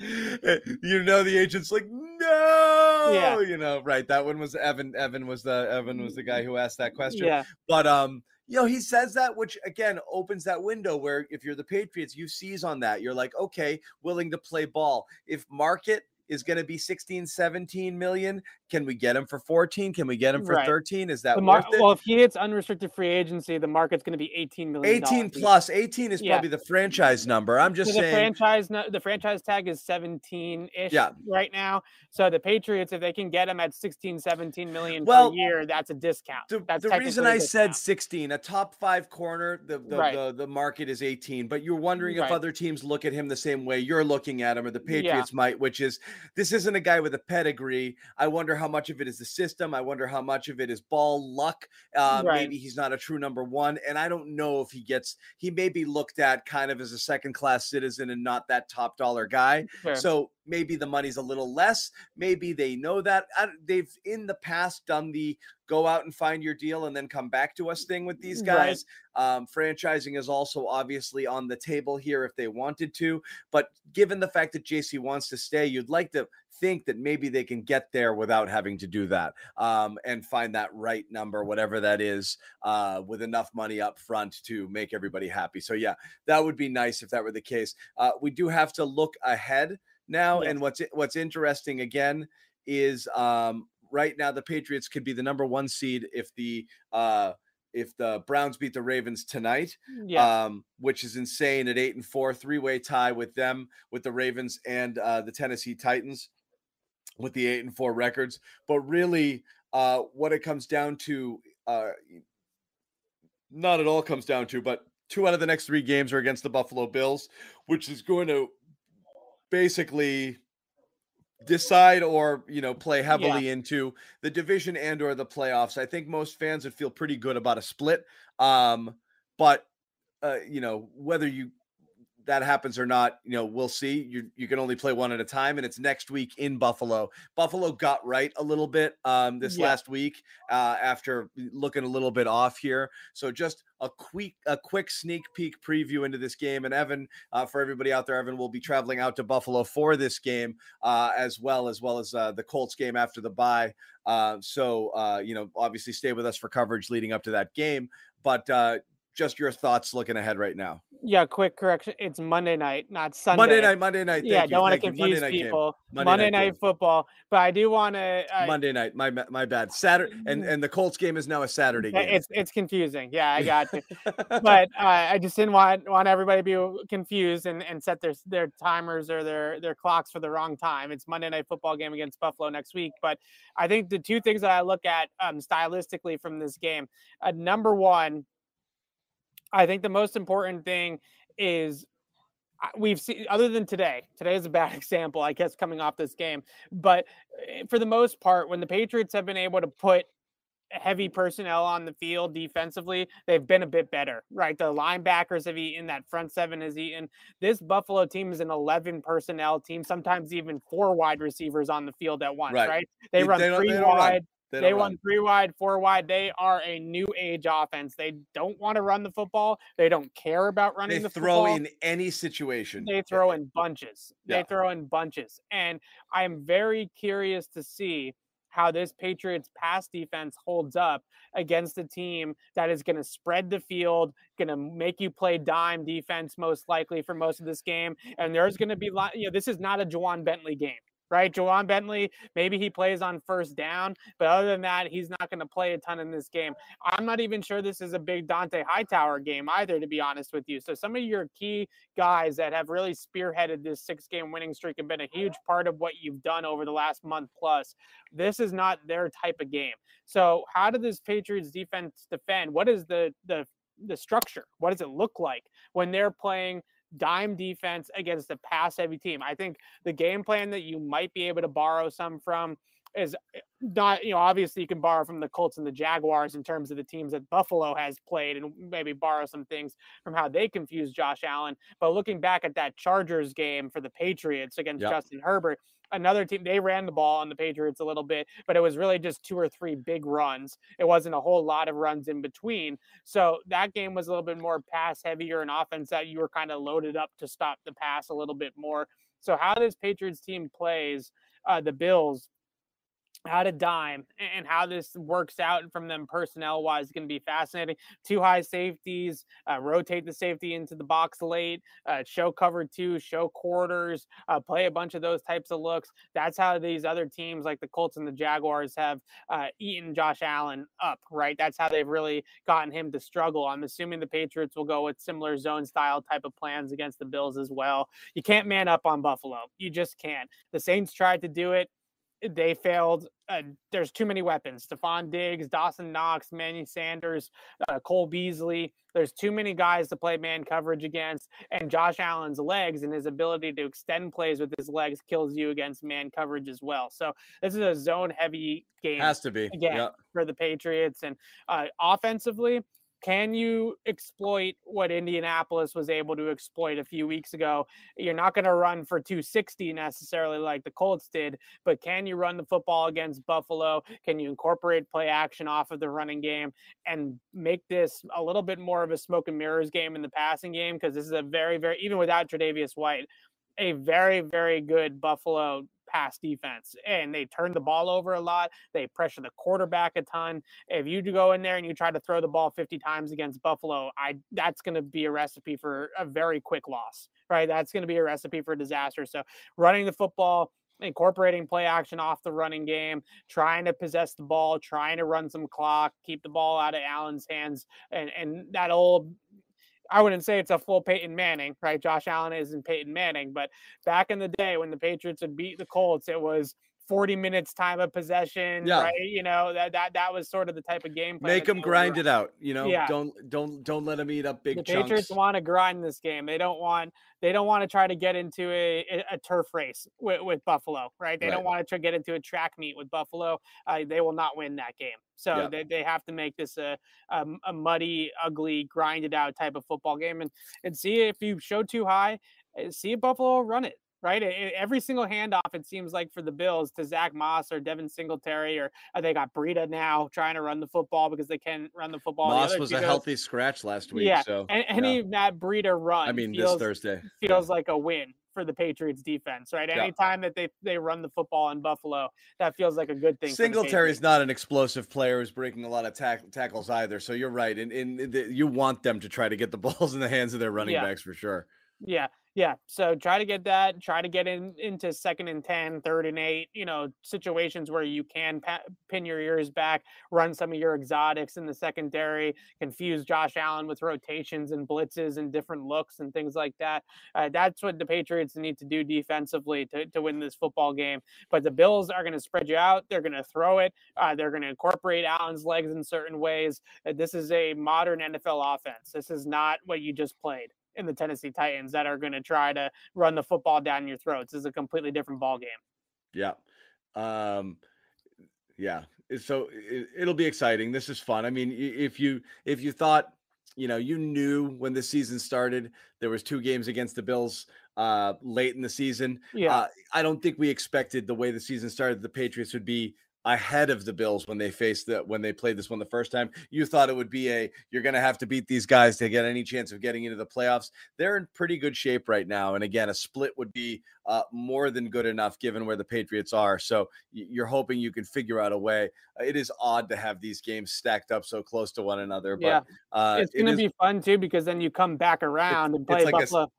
you know the agent's like no yeah. you know right that one was evan evan was the evan was the guy who asked that question Yeah, but um you know he says that which again opens that window where if you're the patriots you seize on that. You're like okay willing to play ball. If market is going to be 16 17 million can we get him for 14 can we get him for Right. 13 is that the mar- worth it well, if he hits unrestricted free agency, the market's going to be 18 million. 18 plus 18 is Yeah. probably the franchise number i'm just so the saying franchise the franchise tag is 17 ish Yeah. right now so the patriots if they can get him at 16 17 million Well, per year that's a discount The, that's the reason I said 16, a top five corner, the the, Right. the, the market is 18. But you're wondering if other teams look at him the same way you're looking at him, or the Yeah. Patriots might, which is this isn't a guy with a pedigree. I wonder how much of it is the system. I wonder how much of it is ball luck. Uh, Right. Maybe he's not a true number one, and I don't know if he gets. He may be looked at kind of as a second class citizen and not that top dollar guy. Sure. So maybe the money's a little less. Maybe they know that. I, they've in the past done the go out and find your deal and then come back to us thing with these Right. guys. Um, franchising is also obviously on the table here if they wanted to. But given the fact that JC wants to stay, you'd like to think that maybe they can get there without having to do that um, and find that right number, whatever that is, uh, with enough money up front to make everybody happy. So, yeah, that would be nice if that were the case. Uh, we do have to look ahead now. Yes. And what's what's interesting again is um, right now the Patriots could be the number one seed if the uh, if the Browns beat the Ravens tonight, yeah um, which is insane at eight and four, three way tie with them, with the Ravens and uh, the Tennessee Titans with the eight and four records. But really, uh, what it comes down to, uh, not at all comes down to, but two out of the next three games are against the Buffalo Bills, which is going to basically decide or you know play heavily yeah. into the division and or the playoffs i think most fans would feel pretty good about a split um but uh you know whether you that happens or not, you know, we'll see. You you can only play one at a time, and it's next week in Buffalo. Buffalo got right a little bit um, this yeah. last week uh, after looking a little bit off here. So just a quick a quick sneak peek preview into this game. And Evan, uh, for everybody out there, Evan will be traveling out to Buffalo for this game uh, as well as well as uh, the Colts game after the bye. Uh, so uh, you know, obviously, stay with us for coverage leading up to that game. But just your thoughts looking ahead right now. Yeah, quick correction. It's Monday night, not Sunday. Monday night, Monday night. yeah, you, don't want to confuse people. Monday, Monday, night, night football. But I do want to. Uh, Monday night. My my bad. Saturday, and and the Colts game is now a Saturday game. It's it's confusing. Yeah, I got you. but uh, I just didn't want want everybody to be confused and, and set their their timers or their their clocks for the wrong time. It's Monday night football game against Buffalo next week. But I think the two things that I look at um, stylistically from this game, uh, number one I think the most important thing is we've seen other than today today is a bad example i guess coming off this game but eh, for the most part when the patriots have been able to put heavy personnel on the field defensively they've been a bit better right? The linebackers have eaten that front seven has eaten. This buffalo team is an 11 personnel team sometimes even four wide receivers on the field at once right, right? they, they run they three wide they, they run three wide, four wide. They are a new age offense. They don't want to run the football. They don't care about running the football. they the throw football. in any situation. They throw in bunches. Yeah. They throw in bunches. And I'm very curious to see how this Patriots pass defense holds up against a team that is going to spread the field, going to make you play dime defense most likely for most of this game. And there's going to be, you know, this is not a Ja'Whaun Bentley game right? Ja'Whaun Bentley, maybe he plays on first down, but other than that, he's not going to play a ton in this game. I'm not even sure this is a big Dont'a Hightower game either, to be honest with you. So some of your key guys that have really spearheaded this six game winning streak have been a huge part of what you've done over the last month plus. This is not their type of game. So how did this Patriots defense defend? What is the the the structure? What does it look like when they're playing dime defense against a pass heavy team. I think the game plan that you might be able to borrow some from is eh, not, you know, obviously you can borrow from the Colts and the Jaguars in terms of the teams that Buffalo has played and maybe borrow some things from how they confuse Josh Allen. But looking back at that Chargers game for the Patriots against yep. Justin Herbert, another team they ran the ball on the Patriots a little bit, but it was really just two or three big runs. It wasn't a whole lot of runs in between. So that game was a little bit more pass heavier and offense that you were kind of loaded up to stop the pass a little bit more. So how this Patriots team plays uh, the Bills how to dime and how this works out from them personnel wise is going to be fascinating. Two high safeties, uh, rotate the safety into the box late, uh, show cover two, show quarters, uh, play a bunch of those types of looks. That's how these other teams like the Colts and the Jaguars have uh, eaten Josh Allen up, right? That's how they've really gotten him to struggle. I'm assuming the Patriots will go with similar zone style type of plans against the Bills as well. You can't man up on Buffalo. You just can't. The Saints tried to do it they failed. Uh, there's too many weapons. Stefon Diggs, Dawson Knox, Manny Sanders, uh, Cole Beasley. There's too many guys to play man coverage against. And Josh Allen's legs and his ability to extend plays with his legs kills you against man coverage as well. So this is a zone heavy game. Has to be again yep. for the Patriots. And uh, offensively, can you exploit what Indianapolis was able to exploit a few weeks ago? You're not going to run for 260 necessarily like the Colts did, but can you run the football against Buffalo? Can you incorporate play action off of the running game and make this a little bit more of a smoke and mirrors game in the passing game? Because this is a very, very, even without Tre'Davious White, a very, very good Buffalo pass defense and they turn the ball over a lot. They pressure the quarterback a ton. If you go in there and you try to throw the ball 50 times against Buffalo, I that's going to be a recipe for a very quick loss, right? That's going to be a recipe for disaster. So running the football, incorporating play action off the running game, trying to possess the ball, trying to run some clock, keep the ball out of Allen's hands, and and that old I wouldn't say it's a full Peyton Manning, right? Josh Allen isn't Peyton Manning, but back in the day when the Patriots would beat the Colts, it was 40 minutes time of possession, Yeah. right? You know, that that that was sort of the type of game. Make them they were grind it out. You know, Yeah. don't don't don't let them eat up big the chunks. Patriots want to grind this game. They don't want they don't want to try to get into a, a, turf race with, with Buffalo, right? They Right. don't want to try to get into a track meet with Buffalo. Uh, they will not win that game. So Yeah. they, they have to make this a, a a muddy, ugly, grinded out type of football game, and and see if you show two high, uh, see if Buffalo run it. Right, E- e- every single handoff it seems like for the Bills to Zach Moss or Devin Singletary or uh, they got Breida now trying to run the football because they can't run the football. Moss other was a healthy scratch last week. Yeah, So and yeah. any Matt Breida run I mean, this Thursday. feels like a win for the Patriots defense, right? Yeah. Anytime that they they run the football in Buffalo, that feels like a good thing. for the Singletary is not an explosive player who's breaking a lot of tack- tackles either. So you're right. And, and the, you want them to try to get the balls in the hands of their running Yeah. backs for sure. Yeah, yeah. So try to get that. Try to get in into second and 10, third and eight. You know, situations where you can pa- pin your ears back, run some of your exotics in the secondary, confuse Josh Allen with rotations and blitzes and different looks and things like that. Uh, that's what the Patriots need to do defensively to, to win this football game. But the Bills are going to spread you out. They're going to throw it. Uh, they're going to incorporate Allen's legs in certain ways. Uh, this is a modern NFL offense. This is not what you just played in the Tennessee Titans that are going to try to run the football down your throats. This is a completely different ball game. Yeah. Um, yeah. So it, it'll be exciting. This is fun. I mean, if you if you thought, you know, you knew when the season started, there was two games against the Bills uh late in the season. Yeah, Uh, I don't think we expected the way the season started, the Patriots would be ahead of the Bills when they faced the when they played this one the first time. You thought it would be a you're going to have to beat these guys to get any chance of getting into the playoffs. They're in pretty good shape right now, and again, a split would be uh, more than good enough given where the Patriots are. So you're hoping you can figure out a way. Uh, It is odd to have these games stacked up so close to one another, but yeah. uh, it's it going to be fun too because then you come back around and play like a Buffalo.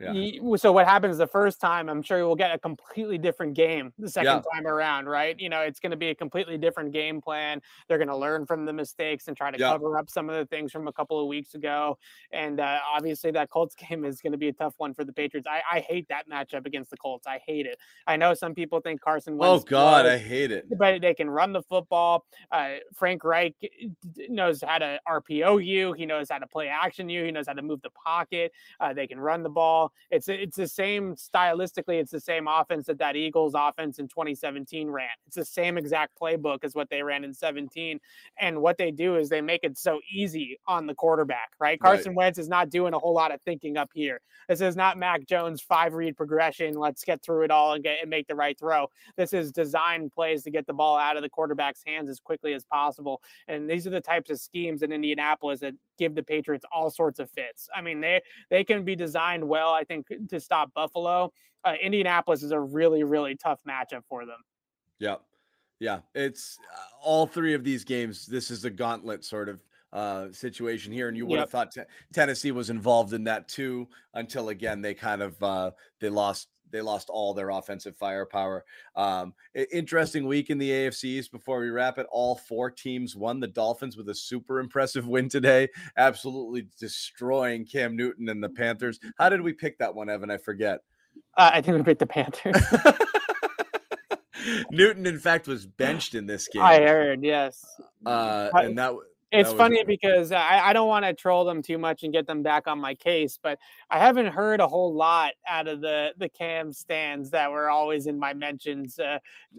Yeah. So what happens the first time? I'm sure we'll get a completely different game the second Yeah. time around, right? You know, it's going to be a completely different game plan. They're going to learn from the mistakes and try to Yeah. cover up some of the things from a couple of weeks ago. And uh, obviously, that Colts game is going to be a tough one for the Patriots. I, I hate that matchup against the Colts. I hate it. I know some people think Carson. oh God, was, I hate it. but they can run the football. Uh, Frank Reich d- knows how to RPO you. He knows how to play action you. He knows how to move the pocket. Uh, they can run the ball. It's it's the same stylistically. It's the same offense that that Eagles offense in 2017 ran. It's the same exact playbook as what they ran in 17. And what they do is they make it so easy on the quarterback. Right? Right. Carson Wentz is not doing a whole lot of thinking up here. This is not Mac Jones five read progression. Let's get through it all and get and make the right throw. This is design plays to get the ball out of the quarterback's hands as quickly as possible. And these are the types of schemes in Indianapolis that give the Patriots all sorts of fits. I mean, they they can be designed well, I think, to stop Buffalo. Uh, Indianapolis is a really, really tough matchup for them. Yeah. Yeah. It's uh, all three of these games. This is a gauntlet sort of uh, situation here. And you would Yep. have thought te- Tennessee was involved in that too, until again, they kind of, uh, they lost, they lost all their offensive firepower. Um, interesting week in the AFCs before we wrap it. All four teams won. The Dolphins with a super impressive win today, absolutely destroying Cam Newton and the Panthers. How did we pick that one, Evan? I forget. Uh, I think we picked the Panthers. Newton, in fact, was benched in this game. I heard, yes. Uh, and that It's funny because I, I don't want to troll them too much and get them back on my case, but I haven't heard a whole lot out of the the Cam stands that were always in my mentions uh,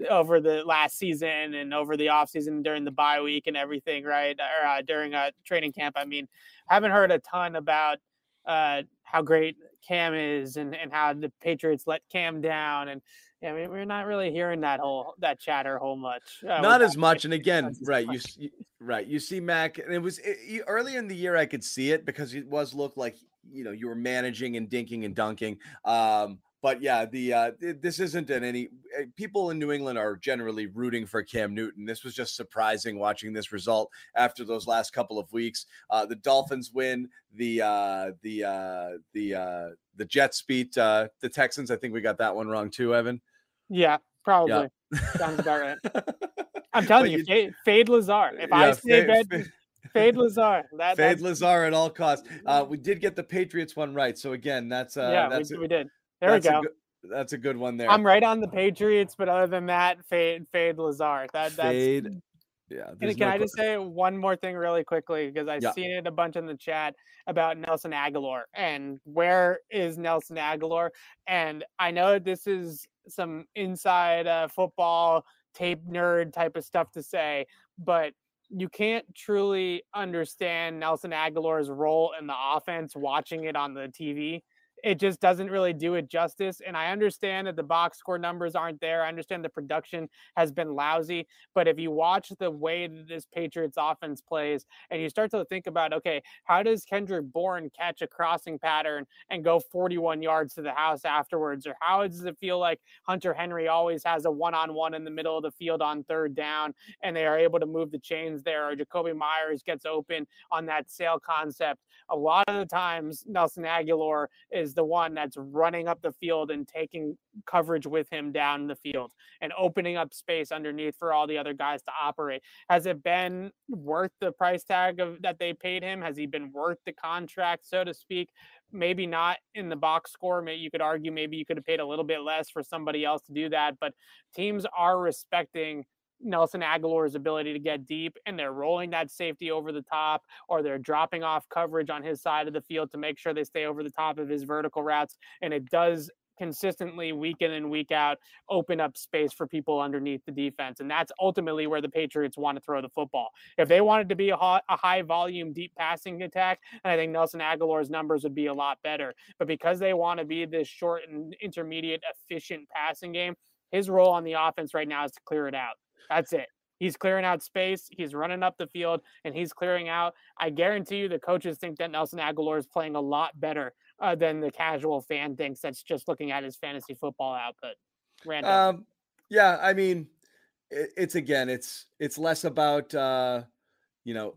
over the last season and over the offseason during the bye week and everything, right? Or uh, during a training camp. I mean, haven't heard a ton about uh, how great Cam is and, and how the Patriots let Cam down and. I mean, we're not really hearing that whole that chatter whole much. uh, not as much. And again, right, you, you right, you see Mac, and it was it, you- earlier in the year. I could see it because it was looked like you know you were managing and dinking and dunking. Um, but yeah, the uh, this isn't in any uh, people in New England are generally rooting for Cam Newton. This was just surprising watching this result after those last couple of weeks. Uh, the Dolphins win. The uh, the uh, the uh, the Jets beat uh, the Texans. I think we got that one wrong too, Evan. Yeah, probably. Sounds about right. I'm telling you, you- fade, fade Lazar. If I Yeah, say fa- bed, fade Lazar. That, Fade Lazar at all costs. Uh, we did get the Patriots one right, so again, that's uh, yeah, that's we, a, we did. There we a go. good- that's a good one there. I'm right on the Patriots, but other than that, fade fade Lazar. That that's Fade. Yeah. And can no I just say one more thing really quickly because I've Yeah. seen it a bunch in the chat about Nelson Agholor and where is Nelson Agholor? And I know this is some inside uh, football tape nerd type of stuff to say, but you can't truly understand Nelson Agholor's role in the offense watching it on the TV it just doesn't really do it justice. And I understand that the box score numbers aren't there. I understand the production has been lousy. But if you watch the way that this Patriots offense plays and you start to think about, okay, how does Kendrick Bourne catch a crossing pattern and go 41 yards to the house afterwards? Or how does it feel like Hunter Henry always has a one on one in the middle of the field on third down and they are able to move the chains there? Or Jakobi Meyers gets open on that sale concept. A lot of the times, Nelson Agholor is the one that's running up the field and taking coverage with him down the field and opening up space underneath for all the other guys to operate. Has it been worth the price tag of that they paid him? Has he been worth the contract, so to speak? Maybe not in the box score. Maybe you could argue maybe you could have paid a little bit less for somebody else to do that, but teams are respecting Nelson Agholor's ability to get deep and they're rolling that safety over the top or they're dropping off coverage on his side of the field to make sure they stay over the top of his vertical routes. And it does consistently week in and week out open up space for people underneath the defense. And that's ultimately where the Patriots want to throw the football. If they wanted to be a, high volume, deep passing attack, and I think Nelson Agholor's numbers would be a lot better. But because they want to be this short and intermediate, efficient passing game, his role on the offense right now is to clear it out. That's it. He's clearing out space. He's running up the field and he's clearing out. I guarantee you the coaches think that Nelson Agholor is playing a lot better uh, than the casual fan thinks that's just looking at his fantasy football output. Randall. Um, yeah, I mean, it, it's again, it's it's less about uh, you know,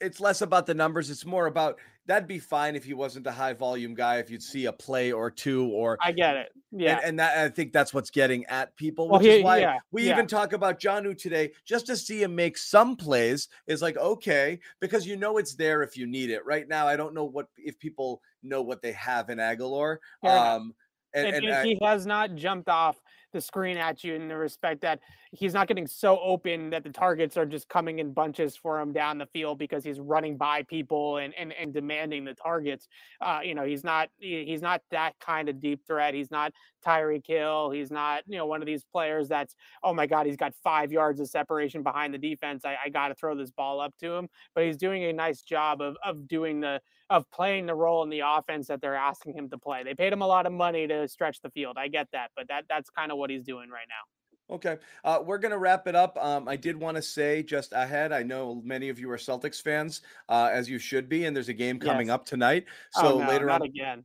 it's less about the numbers. It's more about that'd be fine if he wasn't a high volume guy. If you'd see a play or two, or I get it. Yeah. and, and that I think that's what's getting at people, Well, he- is why yeah, we yeah. even talk about Jonnu today. Just to see him make some plays is like okay, because you know it's there if you need it. Right now, I don't know what if people know what they have in Agholor. Enough. Um, and, and, and and I- he has not jumped off the screen at you in the respect that he's not getting so open that the targets are just coming in bunches for him down the field because he's running by people and and, and demanding the targets. Uh, you know, he's not he's not that kind of deep threat. He's not Tyreek Hill. He's not you know one of these players that's oh my god he's got five yards of separation behind the defense. I, I got to throw this ball up to him. But he's doing a nice job of of doing the of playing the role in the offense that they're asking him to play. They paid him a lot of money to stretch the field. I get that, but that that's kind of what he's doing right now. Okay. Uh, we're going to wrap it up. Um, I did want to say just ahead, I know many of you are Celtics fans, uh, as you should be, and there's a game coming Yes. up tonight. So oh, no, later not on, again.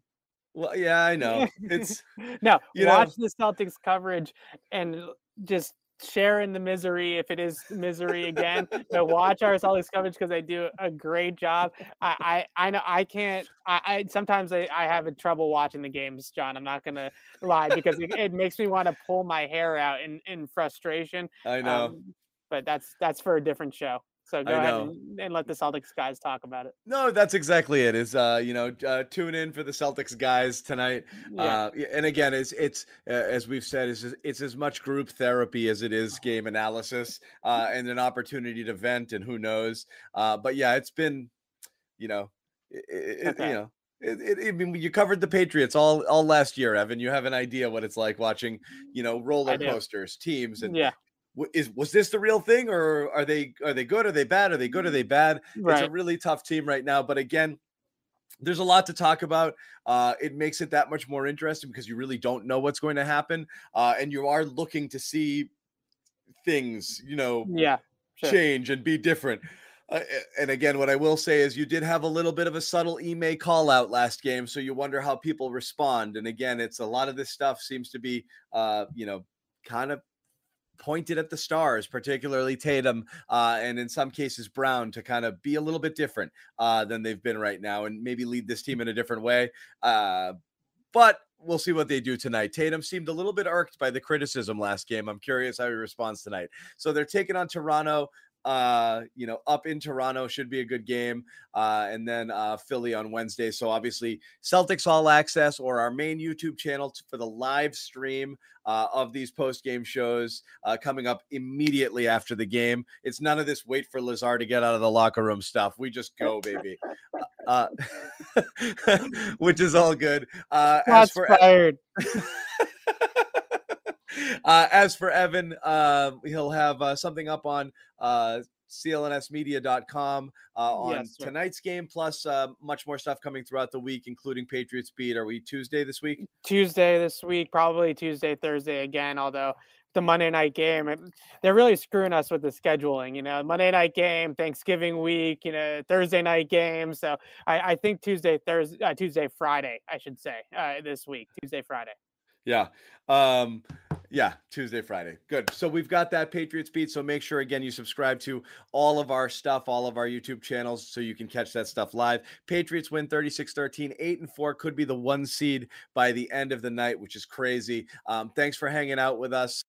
well, yeah, I know. It's no, you know- watch the Celtics coverage and just share in the misery if it is misery again. but watch our Celtics coverage because they do a great job. I I, I know I can't. I, I sometimes I, I have a trouble watching the games, John. I'm not gonna lie because it, it makes me want to pull my hair out in in frustration. I know. Um, but that's that's for a different show. So go ahead and, and let the Celtics guys talk about it. no, that's exactly it. Is uh, you know, uh, tune in for the Celtics guys tonight. Yeah. Uh, and again, it's it's uh, as we've said, it's it's as much group therapy as it is game analysis uh, and an opportunity to vent. And who knows? Uh, but yeah, it's been, you know, it, it, Okay. you know. It, it, I mean, you covered the Patriots all all last year, Evan. You have an idea what it's like watching, you know, roller coasters, teams, and yeah. Is was this the real thing, or are they are they good? Are they bad? Are they good? Are they bad? It's a really tough team right now. But again, there's a lot to talk about. Uh, it makes it that much more interesting because you really don't know what's going to happen, uh, and you are looking to see things, you know, Yeah. Sure. change and be different. Uh, and again, what I will say is you did have a little bit of a subtle email call out last game, so you wonder how people respond. And again, it's a lot of this stuff seems to be, uh, you know, kind of pointed at the stars, particularly Tatum, uh, and in some cases Brown, to kind of be a little bit different uh, than they've been right now, and maybe lead this team in a different way. Uh, but we'll see what they do tonight. Tatum seemed a little bit irked by the criticism last game. I'm curious how he responds tonight. So they're taking on Toronto. Uh, you know, up in Toronto should be a good game. Uh, and then uh, Philly on Wednesday. So obviously, Celtics All Access or our main YouTube channel for the live stream uh, of these post game shows uh, coming up immediately after the game. It's none of this wait for Lazar to get out of the locker room stuff. We just go, baby. Uh, which is all good. Uh, as for fired. uh, as for Evan, uh, he'll have uh, something up on uh, clnsmedia.com uh, on Yes, tonight's game, plus uh, much more stuff coming throughout the week, including Patriots beat. Are we Tuesday this week? Tuesday this week, probably Tuesday, Thursday again. Although the Monday night game, it- they're really screwing us with the scheduling. You know, Monday night game, Thanksgiving week, you know, Thursday night game. So I, I think Tuesday, Thursday, uh, Tuesday, Friday, I should say, uh, this week, Tuesday, Friday. Yeah. Um, yeah, Tuesday, Friday. Good. So we've got that Patriots beat. So make sure again you subscribe to all of our stuff, all of our YouTube channels, so you can catch that stuff live. Patriots win 36-13, 8 and 4 could be the one seed by the end of the night, which is crazy. Um, thanks for hanging out with us.